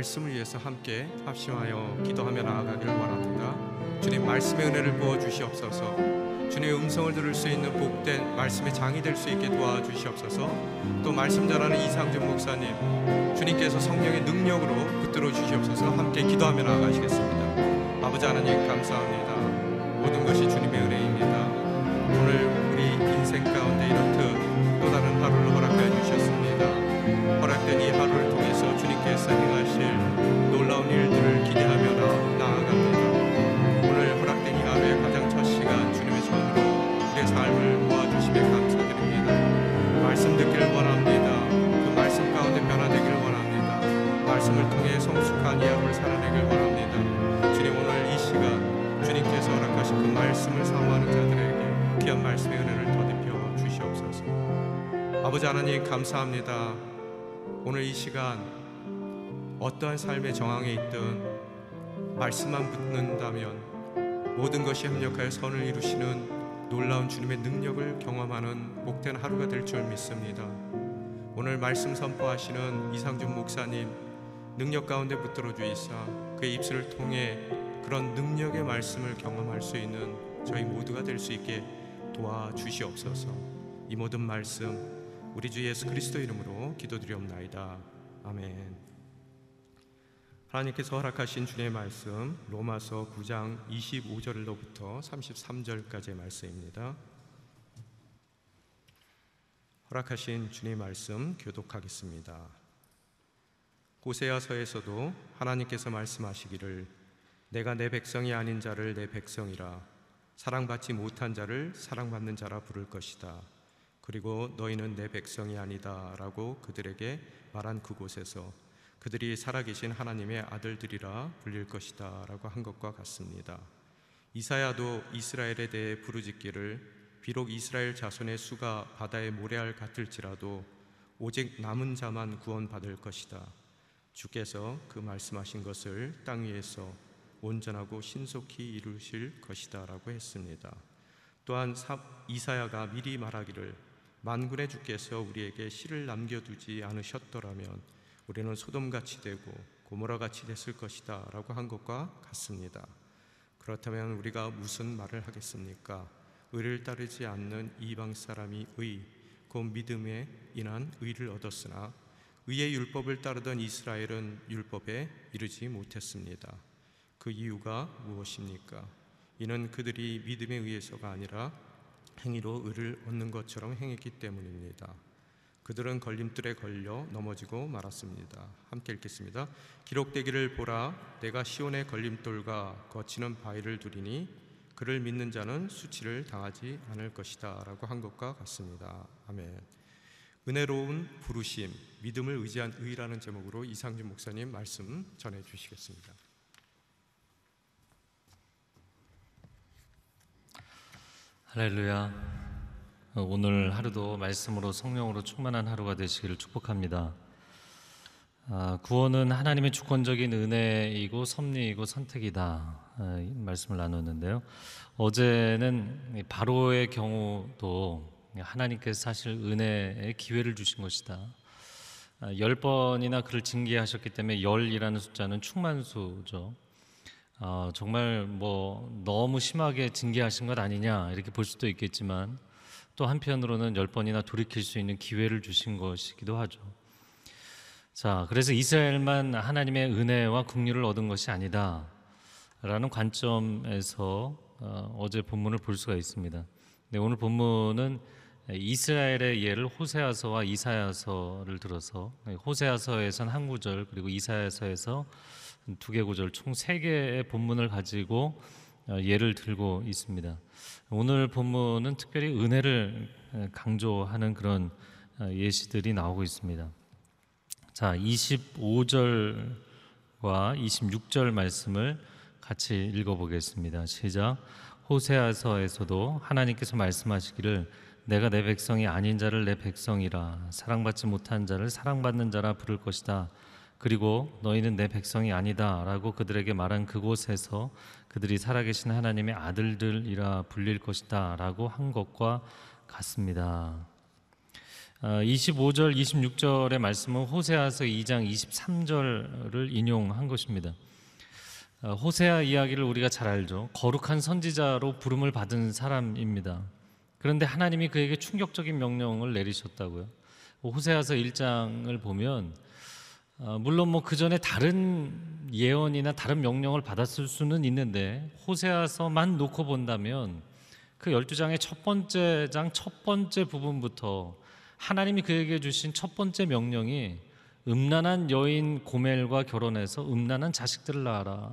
말씀을 위해서 함께 합심하여 기도하며 나아가기를 원합니다. 주님 말씀의 은혜를 부어 주시옵소서. 주님의 음성을 들을 수 있는 복된 말씀의 장이 될 수 있게 도와주시옵소서. 또 말씀 전하는 이상준 목사님, 주님께서 성령의 능력으로 붙들어 주시옵소서. 함께 기도하며 나아가시겠습니다. 아버지 하나님 감사합니다. 모든 것이 주님의 은혜입니다. 하나님 감사합니다. 오늘 이 시간 어떠한 삶의 정황에 있든 말씀만 붙는다면 모든 것이 협력하여 선을 이루시는 놀라운 주님의 능력을 경험하는 복된 하루가 될 줄 믿습니다. 오늘 말씀 선포하시는 이상준 목사님 능력 가운데 붙들어 주이사 그의 입술을 통해 그런 능력의 말씀을 경험할 수 있는 저희 모두가 될 수 있게 도와주시옵소서. 이 모든 말씀 우리 주 예수 그리스도 이름으로 기도드리옵나이다. 아멘. 하나님께서 허락하신 주님의 말씀 로마서 9장 25절로부터 33절까지의 말씀입니다. 허락하신 주님의 말씀 교독하겠습니다. 호세아서에서도 하나님께서 말씀하시기를 내가 내 백성이 아닌 자를 내 백성이라 사랑받지 못한 자를 사랑받는 자라 부를 것이다. 그리고 너희는 내 백성이 아니다라고 그들에게 말한 그곳에서 그들이 살아계신 하나님의 아들들이라 불릴 것이다라고 한 것과 같습니다. 이사야도 이스라엘에 대해 부르짖기를 비록 이스라엘 자손의 수가 바다의 모래알 같을지라도 오직 남은 자만 구원받을 것이다. 주께서 그 말씀하신 것을 땅 위에서 온전하고 신속히 이루실 것이다라고 했습니다. 또한 이사야가 미리 말하기를 만군의 주께서 우리에게 씨를 남겨두지 않으셨더라면 우리는 소돔같이 되고 고모라같이 됐을 것이다 라고 한 것과 같습니다. 그렇다면 우리가 무슨 말을 하겠습니까? 의를 따르지 않는 이방 사람이 의, 곧 믿음에 인한 의를 얻었으나 의의 율법을 따르던 이스라엘은 율법에 이르지 못했습니다. 그 이유가 무엇입니까? 이는 그들이 믿음에 의해서가 아니라 행위로 의를 얻는 것처럼 행했기 때문입니다. 그들은 걸림돌에 걸려 넘어지고 말았습니다. 함께 읽겠습니다. 기록되기를 보라, 내가 시온의 걸림돌과 거치는 바위를 두리니 그를 믿는 자는 수치를 당하지 않을 것이다라고 한 것과 같습니다. 아멘. 은혜로운 부르심, 믿음을 의지한 의라는 제목으로 이상준 목사님 말씀 전해 주시겠습니다. 할렐루야. 오늘 하루도 말씀으로 성령으로 충만한 하루가 되시기를 축복합니다. 아, 구원은 하나님의 주권적인 은혜이고 섭리이고 선택이다 아, 말씀을 나눴는데요. 어제는 바로의 경우도 하나님께서 사실 은혜의 기회를 주신 것이다. 아, 열 번이나 그를 징계하셨기 때문에 열이라는 숫자는 충만수죠. 어, 정말 뭐 너무 심하게 징계하신 것 아니냐 이렇게 볼 수도 있겠지만 또 한편으로는 열 번이나 돌이킬 수 있는 기회를 주신 것이기도 하죠. 자, 그래서 이스라엘만 하나님의 은혜와 국류를 얻은 것이 아니다. 라는 관점에서 어, 제 본문을 볼 수가 있습니다. 네, 오늘 본문은 이스라엘의 예를 호세아서와 이사야서를 들어서 네, 호세아서에선 한 구절 그리고 이사야서에서 두 개 구절 총 세 개의 본문을 가지고 어, 예를 들고 있습니다. 오늘 본문은 특별히 은혜를 강조하는 그런 어, 예시들이 나오고 있습니다. 자, 25절과 26절 말씀을 같이 읽어보겠습니다. 시작. 호세아서에서도 하나님께서 말씀하시기를 내가 내 백성이 아닌 자를 내 백성이라 사랑받지 못한 자를 사랑받는 자라 부를 것이다. 그리고 너희는 내 백성이 아니다라고 그들에게 말한 그곳에서 그들이 살아계신 하나님의 아들들이라 불릴 것이다라고 한 것과 같습니다. 25절, 아, 26절의 말씀은 호세아서 2장 23절을 인용한 것입니다. 아, 호세아 이야기를 우리가 잘 알죠. 거룩한 선지자로 부름을 받은 사람입니다. 그런데 하나님이 그에게 충격적인 명령을 내리셨다고요. 호세아서 1장을 보면 아, 물론 뭐 그 전에 다른 예언이나 다른 명령을 받았을 수는 있는데 호세아서만 놓고 본다면 그 12장의 첫 번째 장 첫 번째 부분부터 하나님이 그에게 주신 첫 번째 명령이 음란한 여인 고멜과 결혼해서 음란한 자식들을 낳아라.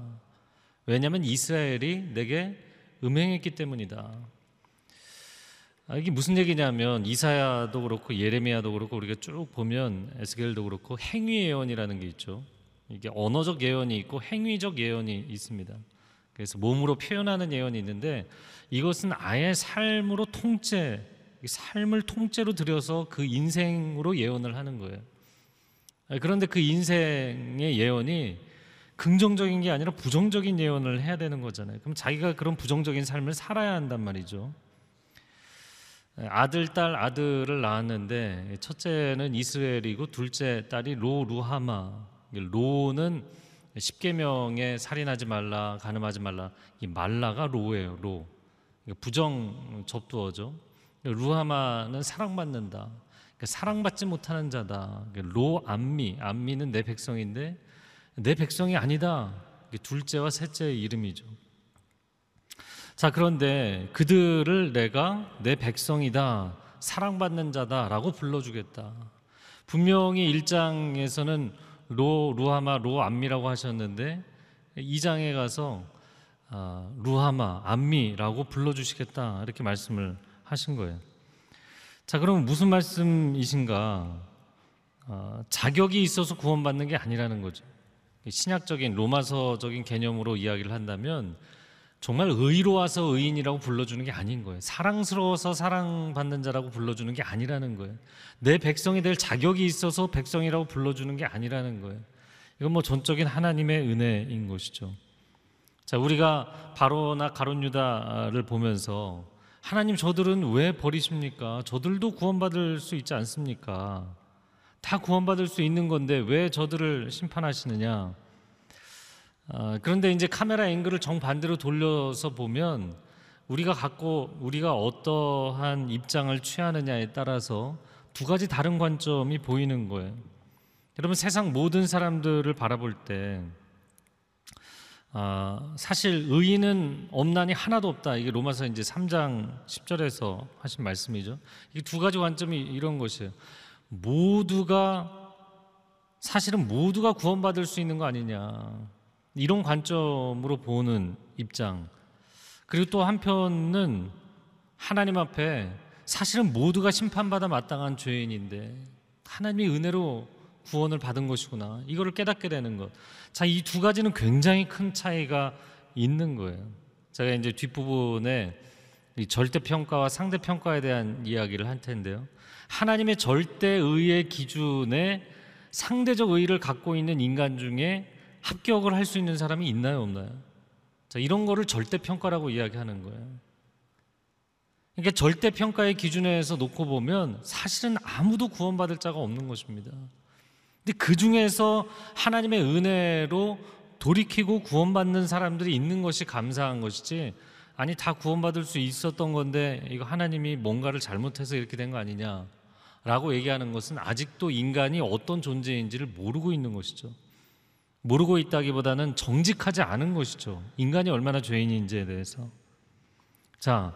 왜냐하면 이스라엘이 내게 음행했기 때문이다. 아, 이게 무슨 얘기냐면 이사야도 그렇고 예레미야도 그렇고 우리가 쭉 보면 에스겔도 그렇고 행위 예언이라는 게 있죠. 이게 언어적 예언이 있고 행위적 예언이 있습니다. 그래서 몸으로 표현하는 예언이 있는데 이것은 아예 삶으로 통째 삶을 통째로 들여서 그 인생으로 예언을 하는 거예요. 그런데 그 인생의 예언이 긍정적인 게 아니라 부정적인 예언을 해야 되는 거잖아요. 그럼 자기가 그런 부정적인 삶을 살아야 한단 말이죠. 아들, 딸, 아들을 낳았는데 첫째는 이스라엘이고 둘째 딸이 로 루하마. 로는 십계명에 살인하지 말라, 가늠하지 말라. 이 말라가 로예요. 로. 부정 접두어죠. 루하마는 사랑받는다. 그러니까 사랑받지 못하는 자다. 그러니까 로암미, 암미는 내 백성인데 내 백성이 아니다. 둘째와 셋째의 이름이죠. 자, 그런데 그들을 내가 내 백성이다. 사랑받는 자다라고 불러주겠다. 분명히 1장에서는 로, 루하마, 로 암미라고 하셨는데 2장에 가서 아, 루하마, 암미라고 불러주시겠다. 이렇게 말씀을 하신 거예요. 자, 그러면 무슨 말씀이신가? 아, 자격이 있어서 구원받는 게 아니라는 거죠. 신약적인 로마서적인 개념으로 이야기를 한다면 정말 의로워서 의인이라고 불러주는 게 아닌 거예요. 사랑스러워서 사랑받는 자라고 불러주는 게 아니라는 거예요. 내 백성이 될 자격이 있어서 백성이라고 불러주는 게 아니라는 거예요. 이건 뭐 전적인 하나님의 은혜인 것이죠. 자, 우리가 바로나 가론 유다를 보면서 하나님 저들은 왜 버리십니까? 저들도 구원받을 수 있지 않습니까? 다 구원받을 수 있는 건데 왜 저들을 심판하시느냐? 아, 그런데 이제 카메라 앵글을 정반대로 돌려서 보면 우리가 갖고 우리가 어떠한 입장을 취하느냐에 따라서 두 가지 다른 관점이 보이는 거예요. 여러분 세상 모든 사람들을 바라볼 때 아, 사실 의인은 없나니 하나도 없다. 이게 로마서 이제 3장 10절에서 하신 말씀이죠. 이 두 가지 관점이 이런 것이에요. 모두가 사실은 모두가 구원받을 수 있는 거 아니냐. 이런 관점으로 보는 입장. 그리고 또 한편은 하나님 앞에 사실은 모두가 심판받아 마땅한 죄인인데 하나님의 은혜로 구원을 받은 것이구나. 이거를 깨닫게 되는 것. 자, 이 두 가지는 굉장히 큰 차이가 있는 거예요. 제가 이제 뒷부분에 이 절대 평가와 상대 평가에 대한 이야기를 할 텐데요. 하나님의 절대 의의 기준에 상대적 의의를 갖고 있는 인간 중에 합격을 할 수 있는 사람이 있나요, 없나요? 자, 이런 거를 절대 평가라고 이야기하는 거예요. 그러니까 절대 평가의 기준에서 놓고 보면 사실은 아무도 구원받을 자가 없는 것입니다. 근데 그 중에서 하나님의 은혜로 돌이키고 구원받는 사람들이 있는 것이 감사한 것이지 아니 다 구원받을 수 있었던 건데 이거 하나님이 뭔가를 잘못해서 이렇게 된 거 아니냐라고 얘기하는 것은 아직도 인간이 어떤 존재인지를 모르고 있는 것이죠. 모르고 있다기보다는 정직하지 않은 것이죠. 인간이 얼마나 죄인인지에 대해서. 자,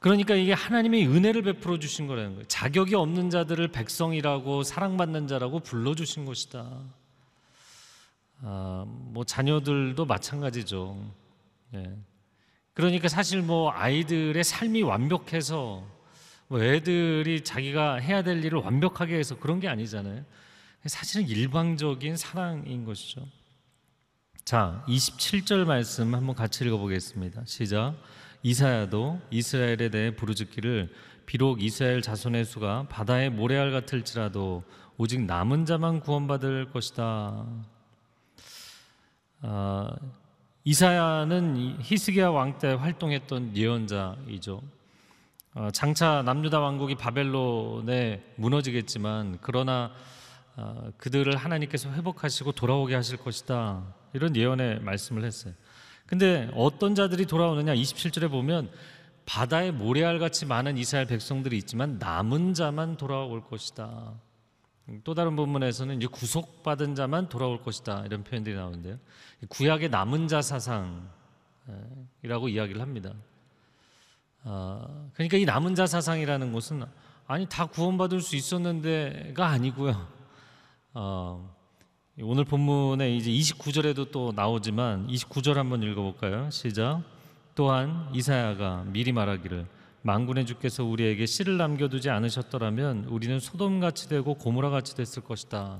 그러니까 이게 하나님의 은혜를 베풀어 주신 거라는 거예요. 자격이 없는 자들을 백성이라고 사랑받는 자라고 불러 주신 것이다. 아, 뭐 자녀들도 마찬가지죠. 예. 그러니까 사실 뭐 아이들의 삶이 완벽해서 뭐 애들이 자기가 해야 될 일을 완벽하게 해서 그런 게 아니잖아요. 사실은 일방적인 사랑인 것이죠. 자, 27절 말씀 한번 같이 읽어보겠습니다. 시작. 이사야도 이스라엘에 대해 부르짖기를 비록 이스라엘 자손의 수가 바다의 모래알 같을지라도 오직 남은 자만 구원받을 것이다. 아, 이사야는 히스기야 왕 때 활동했던 예언자이죠. 어, 장차 남유다 왕국이 바벨론에 무너지겠지만 그러나 어, 그들을 하나님께서 회복하시고 돌아오게 하실 것이다. 이런 예언의 말씀을 했어요. 근데 어떤 자들이 돌아오느냐? 27절에 보면 바다에 모래알 같이 많은 이스라엘 백성들이 있지만 남은 자만 돌아올 것이다. 또 다른 본문에서는 이제 구속받은 자만 돌아올 것이다. 이런 표현들이 나오는데요. 구약의 남은 자 사상이라고 이야기를 합니다. 어, 그러니까 이 남은 자 사상이라는 것은 아니 다 구원받을 수 있었는데가 아니고요. 어, 오늘 본문에 이제 29절에도 또 나오지만 29절 한번 읽어볼까요? 시작. 또한 이사야가 미리 말하기를 만군의 주께서 우리에게 씨를 남겨두지 않으셨더라면 우리는 소돔 같이 되고 고모라 같이 됐을 것이다.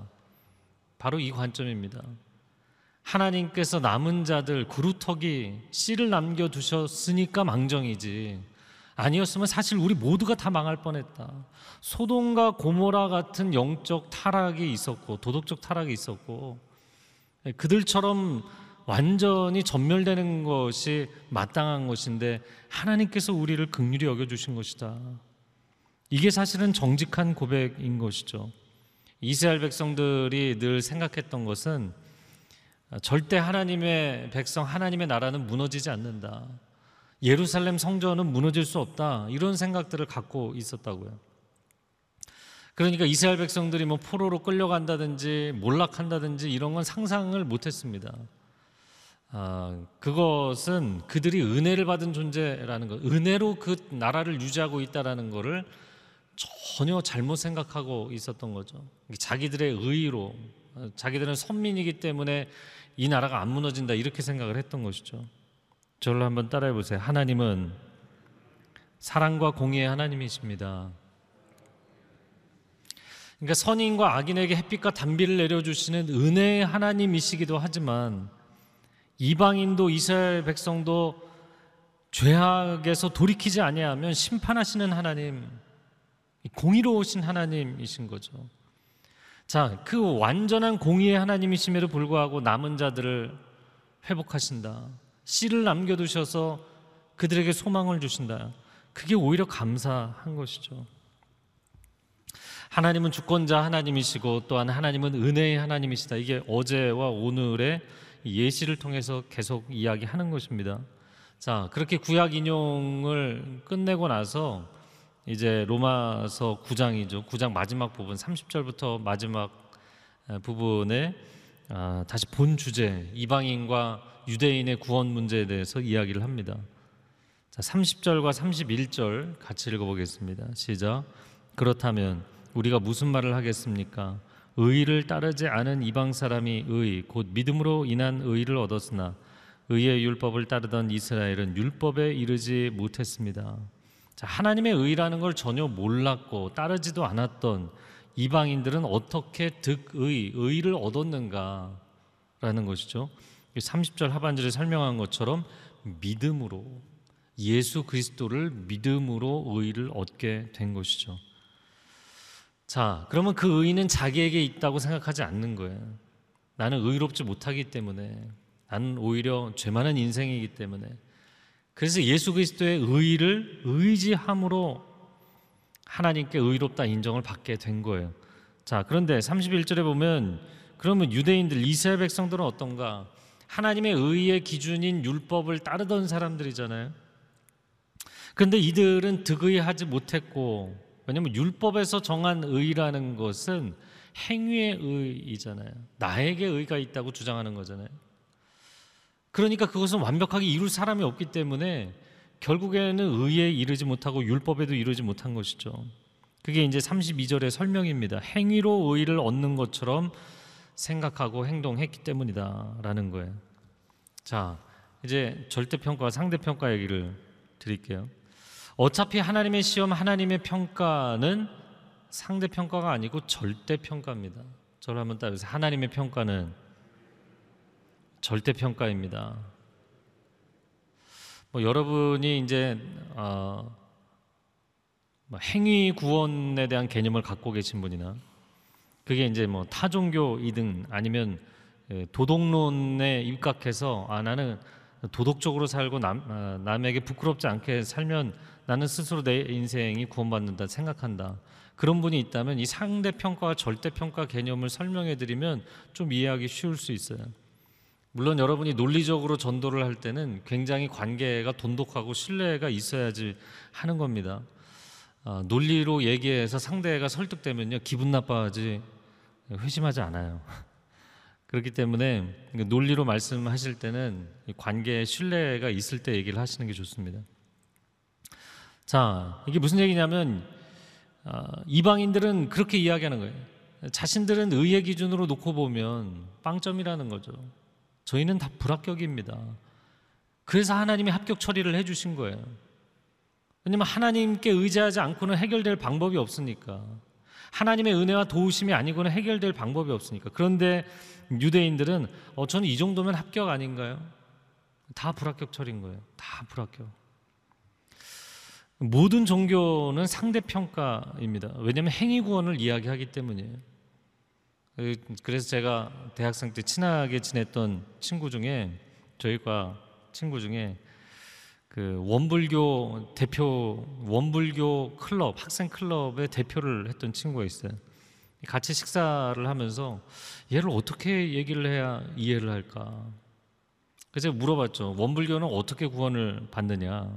바로 이 관점입니다. 하나님께서 남은 자들 그루터기 씨를 남겨두셨으니까 망정이지. 아니었으면 사실 우리 모두가 다 망할 뻔했다. 소돔과 고모라 같은 영적 타락이 있었고 도덕적 타락이 있었고 그들처럼 완전히 전멸되는 것이 마땅한 것인데 하나님께서 우리를 극률히 여겨 주신 것이다. 이게 사실은 정직한 고백인 것이죠. 이스라엘 백성들이 늘 생각했던 것은 절대 하나님의 백성 하나님의 나라는 무너지지 않는다. 예루살렘 성전은 무너질 수 없다. 이런 생각들을 갖고 있었다고요. 그러니까 이스라엘 백성들이 뭐 포로로 끌려간다든지 몰락한다든지 이런 건 상상을 못했습니다. 아, 그것은 그들이 은혜를 받은 존재라는 것, 은혜로 그 나라를 유지하고 있다라는 것을 전혀 잘못 생각하고 있었던 거죠. 자기들의 의의로, 어, 자기들은 선민이기 때문에 이 나라가 안 무너진다 이렇게 생각을 했던 것이죠. 저를 한번 따라해 보세요. 하나님은 사랑과 공의의 하나님이십니다. 그러니까 선인과 악인에게 햇빛과 단비를 내려주시는 은혜의 하나님이시기도 하지만 이방인도 이스라엘 백성도 죄악에서 돌이키지 아니하면 심판하시는 하나님, 공의로우신 하나님이신 거죠. 자, 그 완전한 공의의 하나님이심에도 불구하고 남은 자들을 회복하신다. 씨를 남겨두셔서 그들에게 소망을 주신다. 그게 오히려 감사한 것이죠. 하나님은 주권자 하나님이시고 또한 하나님은 은혜의 하나님이시다. 이게 어제와 오늘의 예시를 통해서 계속 이야기하는 것입니다. 자, 그렇게 구약 인용을 끝내고 나서 이제 로마서 9장이죠. 9장 마지막 부분 30절부터 마지막 부분에 아, 다시 본 주제 이방인과 유대인의 구원 문제에 대해서 이야기를 합니다. 자, 30절과 31절 같이 읽어보겠습니다. 시작. 그렇다면 우리가 무슨 말을 하겠습니까? 의를 따르지 않은 이방 사람이 의, 곧 믿음으로 인한 의를 얻었으나 의의 율법을 따르던 이스라엘은 율법에 이르지 못했습니다. 자, 하나님의 의라는 걸 전혀 몰랐고 따르지도 않았던 이방인들은 어떻게 득의, 의를 얻었는가라는 것이죠. 30절 하반절에 설명한 것처럼 믿음으로 예수 그리스도를 믿음으로 의를 얻게 된 것이죠. 자, 그러면 그 의는 자기에게 있다고 생각하지 않는 거예요. 나는 의롭지 못하기 때문에 나는 오히려 죄 많은 인생이기 때문에 그래서 예수 그리스도의 의를 의지함으로 하나님께 의롭다 인정을 받게 된 거예요. 자, 그런데 31절에 보면 그러면 유대인들 이스라엘 백성들은 어떤가? 하나님의 의의 기준인 율법을 따르던 사람들이잖아요. 그런데 이들은 득의하지 못했고 왜냐하면 율법에서 정한 의라는 것은 행위의 의이잖아요. 나에게 의가 있다고 주장하는 거잖아요. 그러니까 그것은 완벽하게 이룰 사람이 없기 때문에 결국에는 의에 이르지 못하고 율법에도 이르지 못한 것이죠. 그게 이제 32절의 설명입니다. 행위로 의를 얻는 것처럼 생각하고 행동했기 때문이다라는 거예요. 자, 이제 절대평가와 상대평가 얘기를 드릴게요. 어차피 하나님의 시험, 하나님의 평가는 상대평가가 아니고 절대평가입니다. 한번 따라서 하나님의 평가는 절대평가입니다. 뭐 여러분이 이제 어, 뭐 행위 구원에 대한 개념을 갖고 계신 분이나 그게 이제 뭐 타종교이든 아니면 예, 도덕론에 입각해서 아 나는 도덕적으로 살고 남, 아, 남에게 부끄럽지 않게 살면 나는 스스로 내 인생이 구원받는다 생각한다. 그런 분이 있다면 이 상대평가와 절대평가 개념을 설명해 드리면 좀 이해하기 쉬울 수 있어요. 물론 여러분이 논리적으로 전도를 할 때는 굉장히 관계가 돈독하고 신뢰가 있어야지 하는 겁니다. 아, 논리로 얘기해서 상대가 설득되면요 기분 나빠하지 회심하지 않아요. 그렇기 때문에 논리로 말씀하실 때는 관계에 신뢰가 있을 때 얘기를 하시는 게 좋습니다. 자, 이게 무슨 얘기냐면 어, 이방인들은 그렇게 이야기하는 거예요. 자신들은 의의 기준으로 놓고 보면 빵점이라는 거죠. 저희는 다 불합격입니다. 그래서 하나님이 합격 처리를 해주신 거예요. 왜냐면 하나님께 의지하지 않고는 해결될 방법이 없으니까. 하나님의 은혜와 도우심이 아니고는 해결될 방법이 없으니까. 그런데 유대인들은 어, 저는 이 정도면 합격 아닌가요? 다 불합격 처리인 거예요. 다 불합격. 모든 종교는 상대평가입니다. 왜냐하면 행위구원을 이야기하기 때문이에요. 그래서 제가 대학생 때 친하게 지냈던 친구 중에 저희과 친구 중에 그 원불교 대표 원불교 클럽 학생 클럽의 대표를 했던 친구가 있어요. 같이 식사를 하면서 얘를 어떻게 얘기를 해야 이해를 할까? 그래서 물어봤죠. 원불교는 어떻게 구원을 받느냐?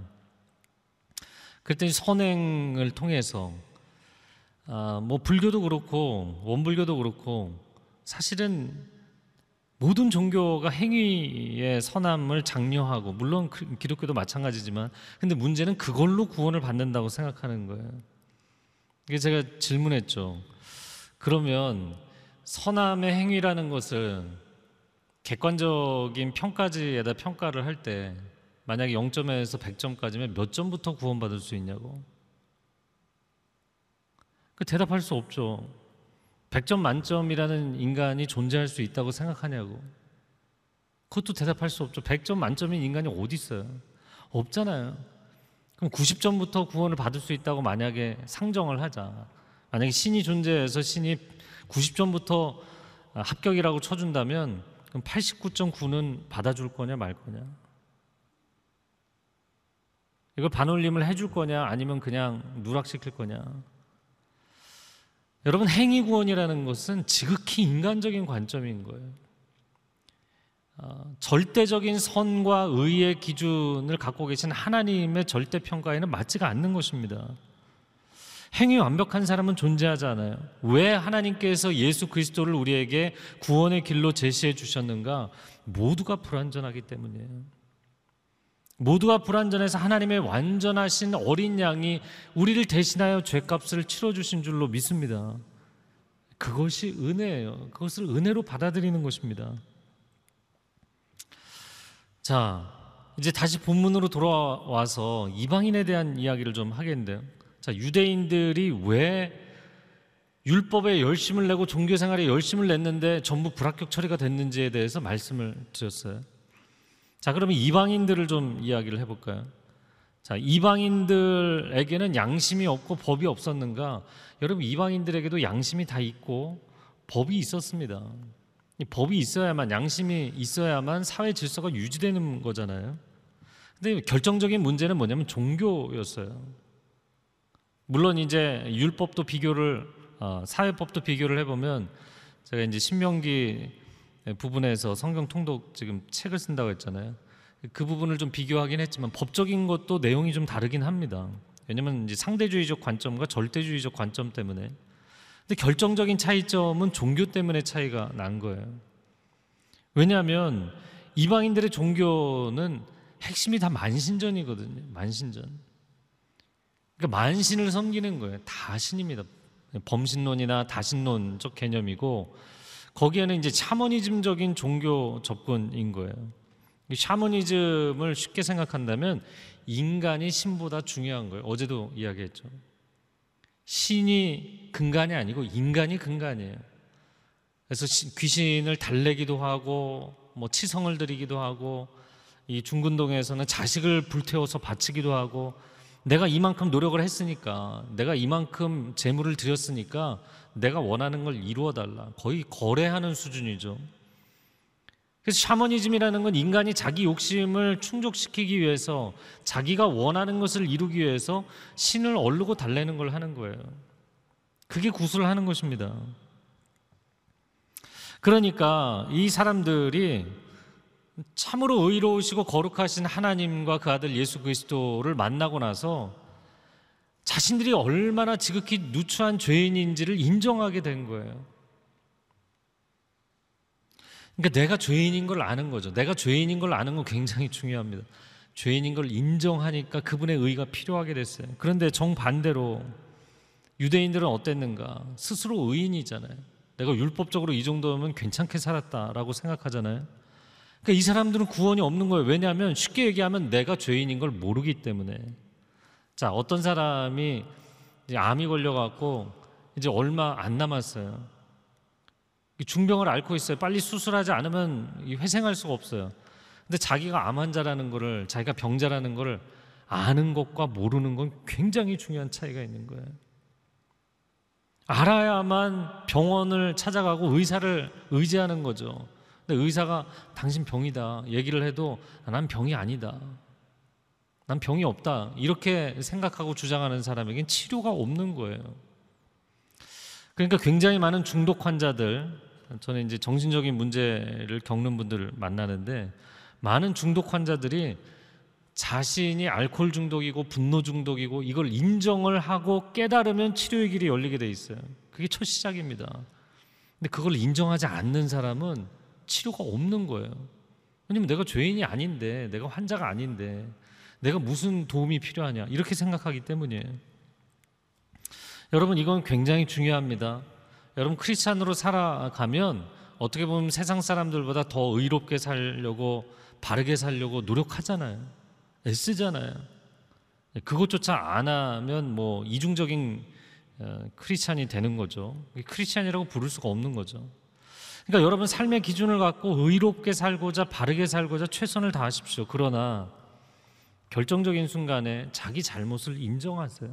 그랬더니 선행을 통해서 아, 뭐 불교도 그렇고 원불교도 그렇고 사실은 모든 종교가 행위의 선함을 장려하고 물론 그- 기독교도 마찬가지지만 근데 문제는 그걸로 구원을 받는다고 생각하는 거예요. 이게 제가 질문했죠. 그러면 선함의 행위라는 것을 객관적인 평가지에다 평가를 할 때 만약에 0점에서 100점까지면 몇 점부터 구원받을 수 있냐고? 그 대답할 수 없죠. 100점 만점이라는 인간이 존재할 수 있다고 생각하냐고. 그것도 대답할 수 없죠. 100점 만점인 인간이 어디 있어요? 없잖아요. 그럼 90점부터 구원을 받을 수 있다고 만약에 상정을 하자. 만약에 신이 존재해서 신이 90점부터 합격이라고 쳐준다면 그럼 89.9는 받아줄 거냐 말 거냐? 이걸 반올림을 해줄 거냐 아니면 그냥 누락시킬 거냐? 여러분 행위 구원이라는 것은 지극히 인간적인 관점인 거예요. 어, 절대적인 선과 의의 기준을 갖고 계신 하나님의 절대 평가에는 맞지가 않는 것입니다. 행위 완벽한 사람은 존재하지 않아요. 왜 하나님께서 예수 그리스도를 우리에게 구원의 길로 제시해 주셨는가? 모두가 불완전하기 때문이에요. 모두가 불완전해서 하나님의 완전하신 어린 양이 우리를 대신하여 죄값을 치러 주신 줄로 믿습니다. 그것이 은혜예요. 그것을 은혜로 받아들이는 것입니다. 자, 이제 다시 본문으로 돌아와서 이방인에 대한 이야기를 좀 하겠는데요. 자, 유대인들이 왜 율법에 열심을 내고 종교 생활에 열심을 냈는데 전부 불합격 처리가 됐는지에 대해서 말씀을 드렸어요. 자, 그러면 이방인들을 좀 이야기를 해볼까요? 자, 이방인들에게는 양심이 없고 법이 없었는가? 여러분, 이방인들에게도 양심이 다 있고 법이 있었습니다. 이 법이 있어야만, 양심이 있어야만 사회 질서가 유지되는 거잖아요. 근데 결정적인 문제는 뭐냐면 종교였어요. 물론 이제 율법도 비교를, 어, 사회법도 비교를 해보면 제가 이제 신명기 부분에서 성경 통독 지금 책을 쓴다고 했잖아요. 그 부분을 좀 비교하긴 했지만 법적인 것도 내용이 좀 다르긴 합니다. 왜냐면 이제 상대주의적 관점과 절대주의적 관점 때문에. 근데 결정적인 차이점은 종교 때문에 차이가 난 거예요. 왜냐하면 이방인들의 종교는 핵심이 다 만신전이거든요. 만신전. 그러니까 만신을 섬기는 거예요. 다 신입니다. 범신론이나 다신론적 개념이고 거기에는 이제 샤머니즘적인 종교 접근인 거예요. 이 샤머니즘을 쉽게 생각한다면 인간이 신보다 중요한 거예요. 어제도 이야기했죠. 신이 근간이 아니고 인간이 근간이에요. 그래서 시- 귀신을 달래기도 하고 뭐 치성을 드리기도 하고 이 중근동에서는 자식을 불태워서 바치기도 하고 내가 이만큼 노력을 했으니까 내가 이만큼 재물을 드렸으니까 내가 원하는 걸 이루어 달라. 거의 거래하는 수준이죠. 그래서 샤머니즘이라는 건 인간이 자기 욕심을 충족시키기 위해서 자기가 원하는 것을 이루기 위해서 신을 얼르고 달래는 걸 하는 거예요. 그게 구슬을 하는 것입니다. 그러니까 이 사람들이 참으로 의로우시고 거룩하신 하나님과 그 아들 예수 그리스도를 만나고 나서 자신들이 얼마나 지극히 누추한 죄인인지를 인정하게 된 거예요. 그러니까 내가 죄인인 걸 아는 거죠. 내가 죄인인 걸 아는 건 굉장히 중요합니다. 죄인인 걸 인정하니까 그분의 의가 필요하게 됐어요. 그런데 정반대로 유대인들은 어땠는가? 스스로 의인이잖아요. 내가 율법적으로 이 정도면 괜찮게 살았다라고 생각하잖아요. 그러니까 이 사람들은 구원이 없는 거예요. 왜냐하면 쉽게 얘기하면 내가 죄인인 걸 모르기 때문에. 자, 어떤 사람이 암이 걸려갖고 이제 얼마 안 남았어요. 중병을 앓고 있어요. 빨리 수술하지 않으면 이 회생할 수가 없어요. 근데 자기가 암 환자라는 거를 자기가 병자라는 거를 아는 것과 모르는 건 굉장히 중요한 차이가 있는 거예요. 알아야만 병원을 찾아가고 의사를 의지하는 거죠. 근데 의사가 당신 병이다 얘기를 해도 아, 난 병이 아니다. 난 병이 없다. 이렇게 생각하고 주장하는 사람에겐 치료가 없는 거예요. 그러니까 굉장히 많은 중독 환자들, 저는 이제 정신적인 문제를 겪는 분들을 만나는데 많은 중독 환자들이 자신이 알코올 중독이고 분노 중독이고 이걸 인정을 하고 깨달으면 치료의 길이 열리게 돼 있어요. 그게 첫 시작입니다. 근데 그걸 인정하지 않는 사람은 치료가 없는 거예요. 왜냐면 내가 죄인이 아닌데, 내가 환자가 아닌데, 내가 무슨 도움이 필요하냐 이렇게 생각하기 때문이에요. 여러분 이건 굉장히 중요합니다. 여러분 크리스찬으로 살아가면 어떻게 보면 세상 사람들보다 더 의롭게 살려고 바르게 살려고 노력하잖아요. 애쓰잖아요. 그것조차 안 하면 뭐 이중적인 어, 크리스찬이 되는 거죠. 크리스찬이라고 부를 수가 없는 거죠. 그러니까 여러분 삶의 기준을 갖고 의롭게 살고자 바르게 살고자 최선을 다하십시오. 그러나 결정적인 순간에 자기 잘못을 인정하세요.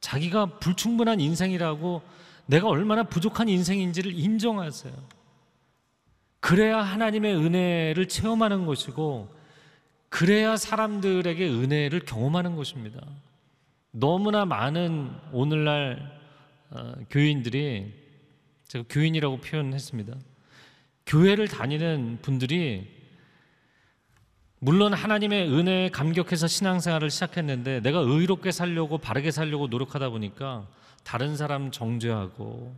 자기가 불충분한 인생이라고 내가 얼마나 부족한 인생인지를 인정하세요. 그래야 하나님의 은혜를 체험하는 것이고, 그래야 사람들에게 은혜를 경험하는 것입니다. 너무나 많은 오늘날 어, 교인들이 제가 교인이라고 표현했습니다. 교회를 다니는 분들이 물론 하나님의 은혜에 감격해서 신앙생활을 시작했는데 내가 의롭게 살려고 바르게 살려고 노력하다 보니까 다른 사람 정죄하고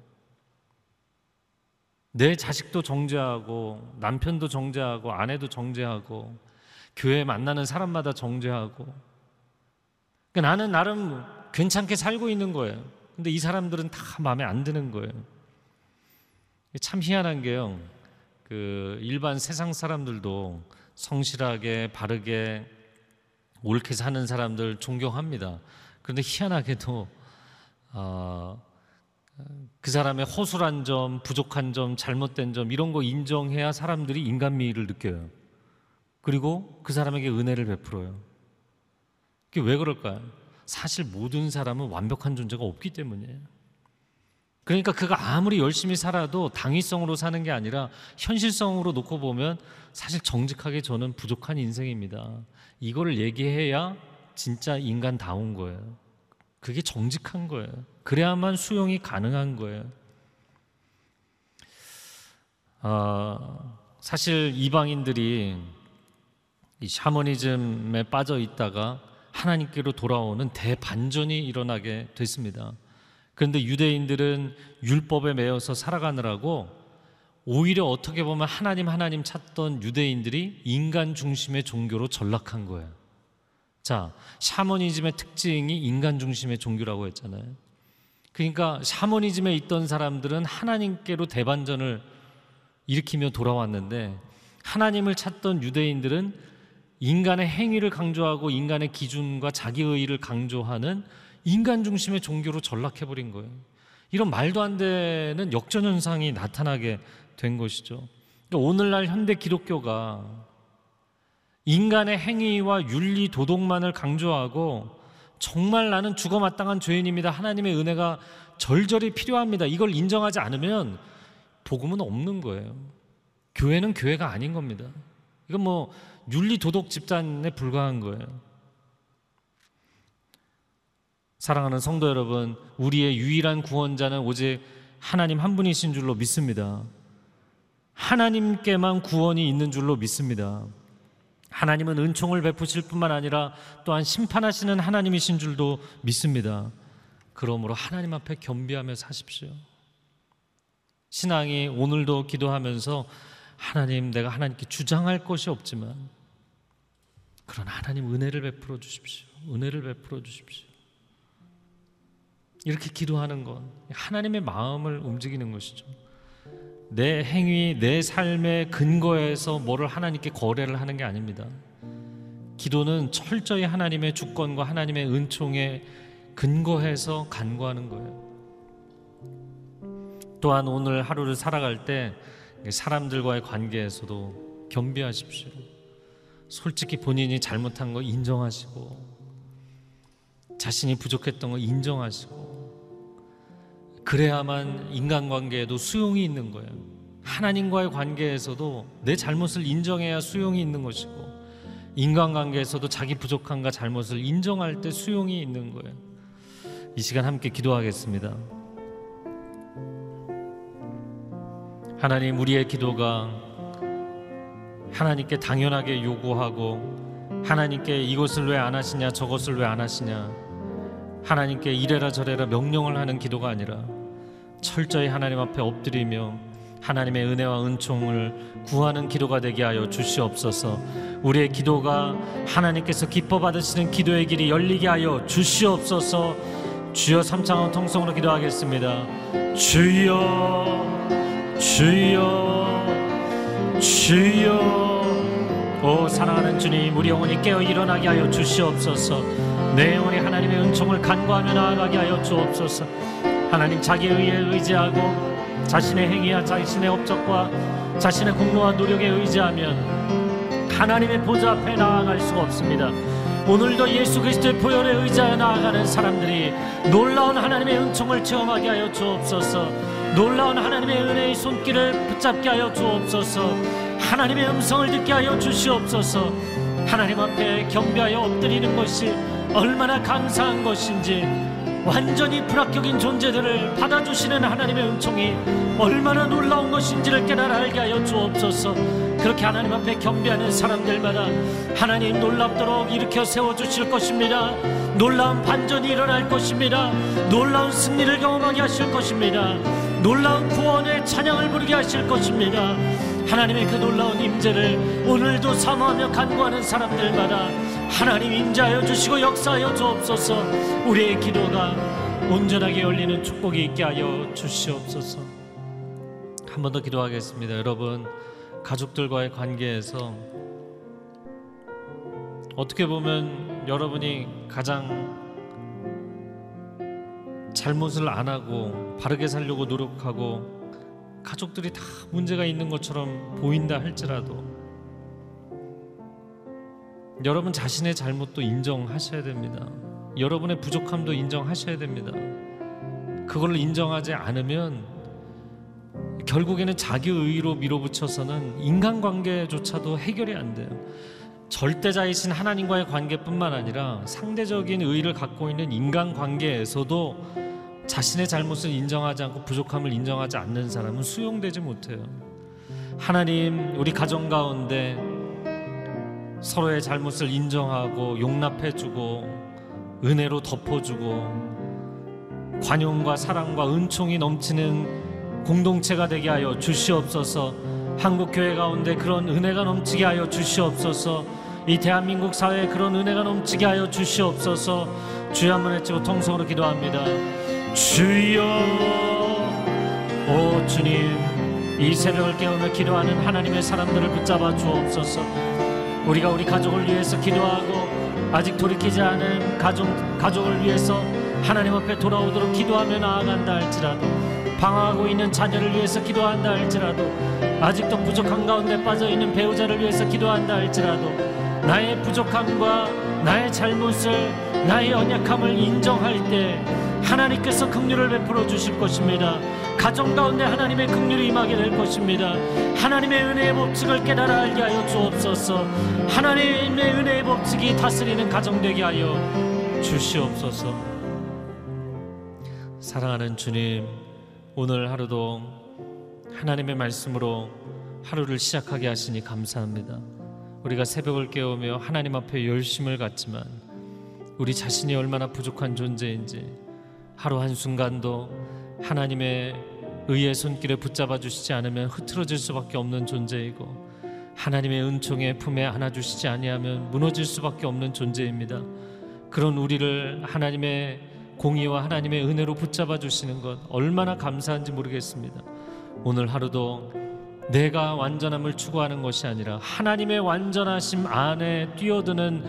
내 자식도 정죄하고 남편도 정죄하고 아내도 정죄하고 교회 만나는 사람마다 정죄하고 그러니까 나는 나름 괜찮게 살고 있는 거예요. 근데 이 사람들은 다 마음에 안 드는 거예요. 참 희한한 게요. 그 일반 세상 사람들도 성실하게 바르게 옳게 사는 사람들 존경합니다. 그런데 희한하게도 어, 그 사람의 허술한 점, 부족한 점, 잘못된 점 이런 거 인정해야 사람들이 인간미를 느껴요. 그리고 그 사람에게 은혜를 베풀어요. 그게 왜 그럴까요? 사실 모든 사람은 완벽한 존재가 없기 때문이에요. 그러니까 그가 아무리 열심히 살아도 당위성으로 사는 게 아니라 현실성으로 놓고 보면 사실 정직하게 저는 부족한 인생입니다. 이거를 얘기해야 진짜 인간다운 거예요. 그게 정직한 거예요. 그래야만 수용이 가능한 거예요. 어, 사실 이방인들이 이 샤머니즘에 빠져 있다가 하나님께로 돌아오는 대반전이 일어나게 됐습니다. 그런데 유대인들은 율법에 매여서 살아가느라고 오히려 어떻게 보면 하나님 하나님 찾던 유대인들이 인간 중심의 종교로 전락한 거예요. 자, 샤머니즘의 특징이 인간 중심의 종교라고 했잖아요. 그러니까 샤머니즘에 있던 사람들은 하나님께로 대반전을 일으키며 돌아왔는데 하나님을 찾던 유대인들은 인간의 행위를 강조하고 인간의 기준과 자기의의를 강조하는 인간 중심의 종교로 전락해버린 거예요. 이런 말도 안 되는 역전현상이 나타나게 된 것이죠. 그러니까 오늘날 현대 기독교가 인간의 행위와 윤리, 도덕만을 강조하고 정말 나는 죽어 마땅한 죄인입니다. 하나님의 은혜가 절절히 필요합니다. 이걸 인정하지 않으면 복음은 없는 거예요. 교회는 교회가 아닌 겁니다. 이건 뭐 윤리 도덕 집단에 불과한 거예요. 사랑하는 성도 여러분, 우리의 유일한 구원자는 오직 하나님 한 분이신 줄로 믿습니다. 하나님께만 구원이 있는 줄로 믿습니다. 하나님은 은총을 베푸실 뿐만 아니라 또한 심판하시는 하나님이신 줄도 믿습니다. 그러므로 하나님 앞에 겸비하며 사십시오. 신앙이 오늘도 기도하면서 하나님 내가 하나님께 주장할 것이 없지만 그러나 하나님 은혜를 베풀어 주십시오. 은혜를 베풀어 주십시오. 이렇게 기도하는 건 하나님의 마음을 움직이는 것이죠. 내 행위, 내 삶의 근거에서 뭐를 하나님께 거래를 하는 게 아닙니다. 기도는 철저히 하나님의 주권과 하나님의 은총에 근거해서 간구하는 거예요. 또한 오늘 하루를 살아갈 때 사람들과의 관계에서도 겸비하십시오. 솔직히 본인이 잘못한 거 인정하시고 자신이 부족했던 거 인정하시고 그래야만 인간관계에도 수용이 있는 거예요. 하나님과의 관계에서도 내 잘못을 인정해야 수용이 있는 것이고 인간관계에서도 자기 부족함과 잘못을 인정할 때 수용이 있는 거예요. 이 시간 함께 기도하겠습니다. 하나님 우리의 기도가 하나님께 당연하게 요구하고 하나님께 이것을 왜 안 하시냐 저것을 왜 안 하시냐 하나님께 이래라 저래라 명령을 하는 기도가 아니라 철저히 하나님 앞에 엎드리며 하나님의 은혜와 은총을 구하는 기도가 되게 하여 주시옵소서. 우리의 기도가 하나님께서 기뻐 받으시는 기도의 길이 열리게 하여 주시옵소서. 주여 삼창원 통성으로 기도하겠습니다. 주여 주여 주여 오 사랑하는 주님 우리 영혼이 깨어 일어나게 하여 주시옵소서 내 영혼이 하나님의 은총을 간구하며 나아가게 하여 주옵소서 하나님 자기의 의에 의지하고 자신의 행위와 자신의 업적과 자신의 공로와 노력에 의지하면 하나님의 보좌 앞에 나아갈 수가 없습니다. 오늘도 예수 그리스도의 보혈에 의지하여 나아가는 사람들이 놀라운 하나님의 은총을 체험하게 하여 주옵소서. 놀라운 하나님의 은혜의 손길을 붙잡게 하여 주옵소서. 하나님의 음성을 듣게 하여 주시옵소서. 하나님 앞에 경배하여 엎드리는 것이 얼마나 감사한 것인지 완전히 불합격인 존재들을 받아주시는 하나님의 은총이 얼마나 놀라운 것인지를 깨달아 알게 하여 주옵소서. 그렇게 하나님 앞에 경배하는 사람들마다 하나님 놀랍도록 일으켜 세워주실 것입니다. 놀라운 반전이 일어날 것입니다. 놀라운 승리를 경험하게 하실 것입니다. 놀라운 구원의 찬양을 부르게 하실 것입니다. 하나님의 그 놀라운 임재를 오늘도 사모하며 간구하는 사람들마다 하나님 임재하여 주시고 역사하여 주옵소서. 우리의 기도가 온전하게 열리는 축복이 있게 하여 주시옵소서. 한 번 더 기도하겠습니다. 여러분 가족들과의 관계에서 어떻게 보면 여러분이 가장 잘못을 안 하고 바르게 살려고 노력하고 가족들이 다 문제가 있는 것처럼 보인다 할지라도 여러분 자신의 잘못도 인정하셔야 됩니다. 여러분의 부족함도 인정하셔야 됩니다. 그걸 인정하지 않으면 결국에는 자기 의로 밀어붙여서는 인간관계조차도 해결이 안 돼요. 절대자이신 하나님과의 관계뿐만 아니라 상대적인 의의를 갖고 있는 인간관계에서도 자신의 잘못을 인정하지 않고 부족함을 인정하지 않는 사람은 수용되지 못해요. 하나님, 우리 가정 가운데 서로의 잘못을 인정하고 용납해주고 은혜로 덮어주고 관용과 사랑과 은총이 넘치는 공동체가 되게 하여 주시옵소서. 한국 교회 가운데 그런 은혜가 넘치게 하여 주시옵소서. 이 대한민국 사회에 그런 은혜가 넘치게 하여 주시옵소서. 주여 한번 외치고 통성으로 기도합니다. 주여 오 주님 이 새벽을 깨우며 기도하는 하나님의 사람들을 붙잡아 주옵소서 우리가 우리 가족을 위해서 기도하고 아직 돌이키지 않은 가족, 가족을 위해서 하나님 앞에 돌아오도록 기도하며 나아간다 할지라도 방황하고 있는 자녀를 위해서 기도한다 할지라도 아직도 부족한 가운데 빠져 있는 배우자를 위해서 기도한다 할지라도 나의 부족함과 나의 잘못을 나의 언약함을 인정할 때 하나님께서 긍휼을 베풀어 주실 것입니다. 가정 가운데 하나님의 긍휼이 임하게 될 것입니다. 하나님의 은혜의 법칙을 깨달아 알게 하여 주옵소서. 하나님의 은혜의 법칙이 다스리는 가정 되게 하여 주시옵소서. 사랑하는 주님, 오늘 하루도 하나님의 말씀으로 하루를 시작하게 하시니 감사합니다. 우리가 새벽을 깨우며 하나님 앞에 열심을 갖지만 우리 자신이 얼마나 부족한 존재인지 하루 한순간도 하나님의 의의 손길에 붙잡아 주시지 않으면 흐트러질 수밖에 없는 존재이고 하나님의 은총의 품에 안아 주시지 아니하면 무너질 수밖에 없는 존재입니다. 그런 우리를 하나님의 공의와 하나님의 은혜로 붙잡아 주시는 것 얼마나 감사한지 모르겠습니다. 오늘 하루도 내가 완전함을 추구하는 것이 아니라 하나님의 완전하심 안에 뛰어드는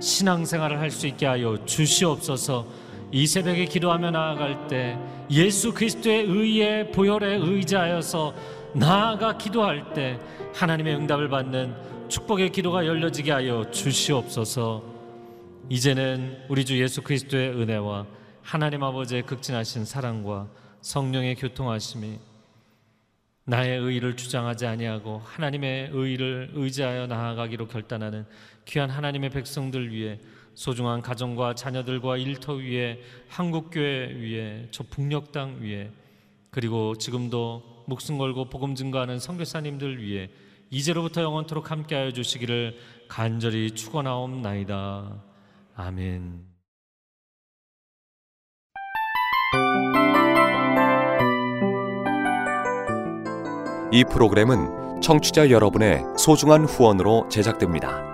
신앙생활을 할 수 있게 하여 주시옵소서. 이 새벽에 기도하며 나아갈 때 예수 그리스도의 의의 보혈에 의지하여서 나아가 기도할 때 하나님의 응답을 받는 축복의 기도가 열려지게 하여 주시옵소서. 이제는 우리 주 예수 그리스도의 은혜와 하나님 아버지의 극진하신 사랑과 성령의 교통하심이 나의 의를 주장하지 아니하고 하나님의 의를 의지하여 나아가기로 결단하는 귀한 하나님의 백성들 위해 소중한 가정과 자녀들과 일터 위에 한국교회 위에 저 북녘 땅 위에 그리고 지금도 목숨 걸고 복음 증거하는 선교사님들 위해 이제로부터 영원토록 함께하여 주시기를 간절히 축원하옵나이다. 아멘. 이 프로그램은 청취자 여러분의 소중한 후원으로 제작됩니다.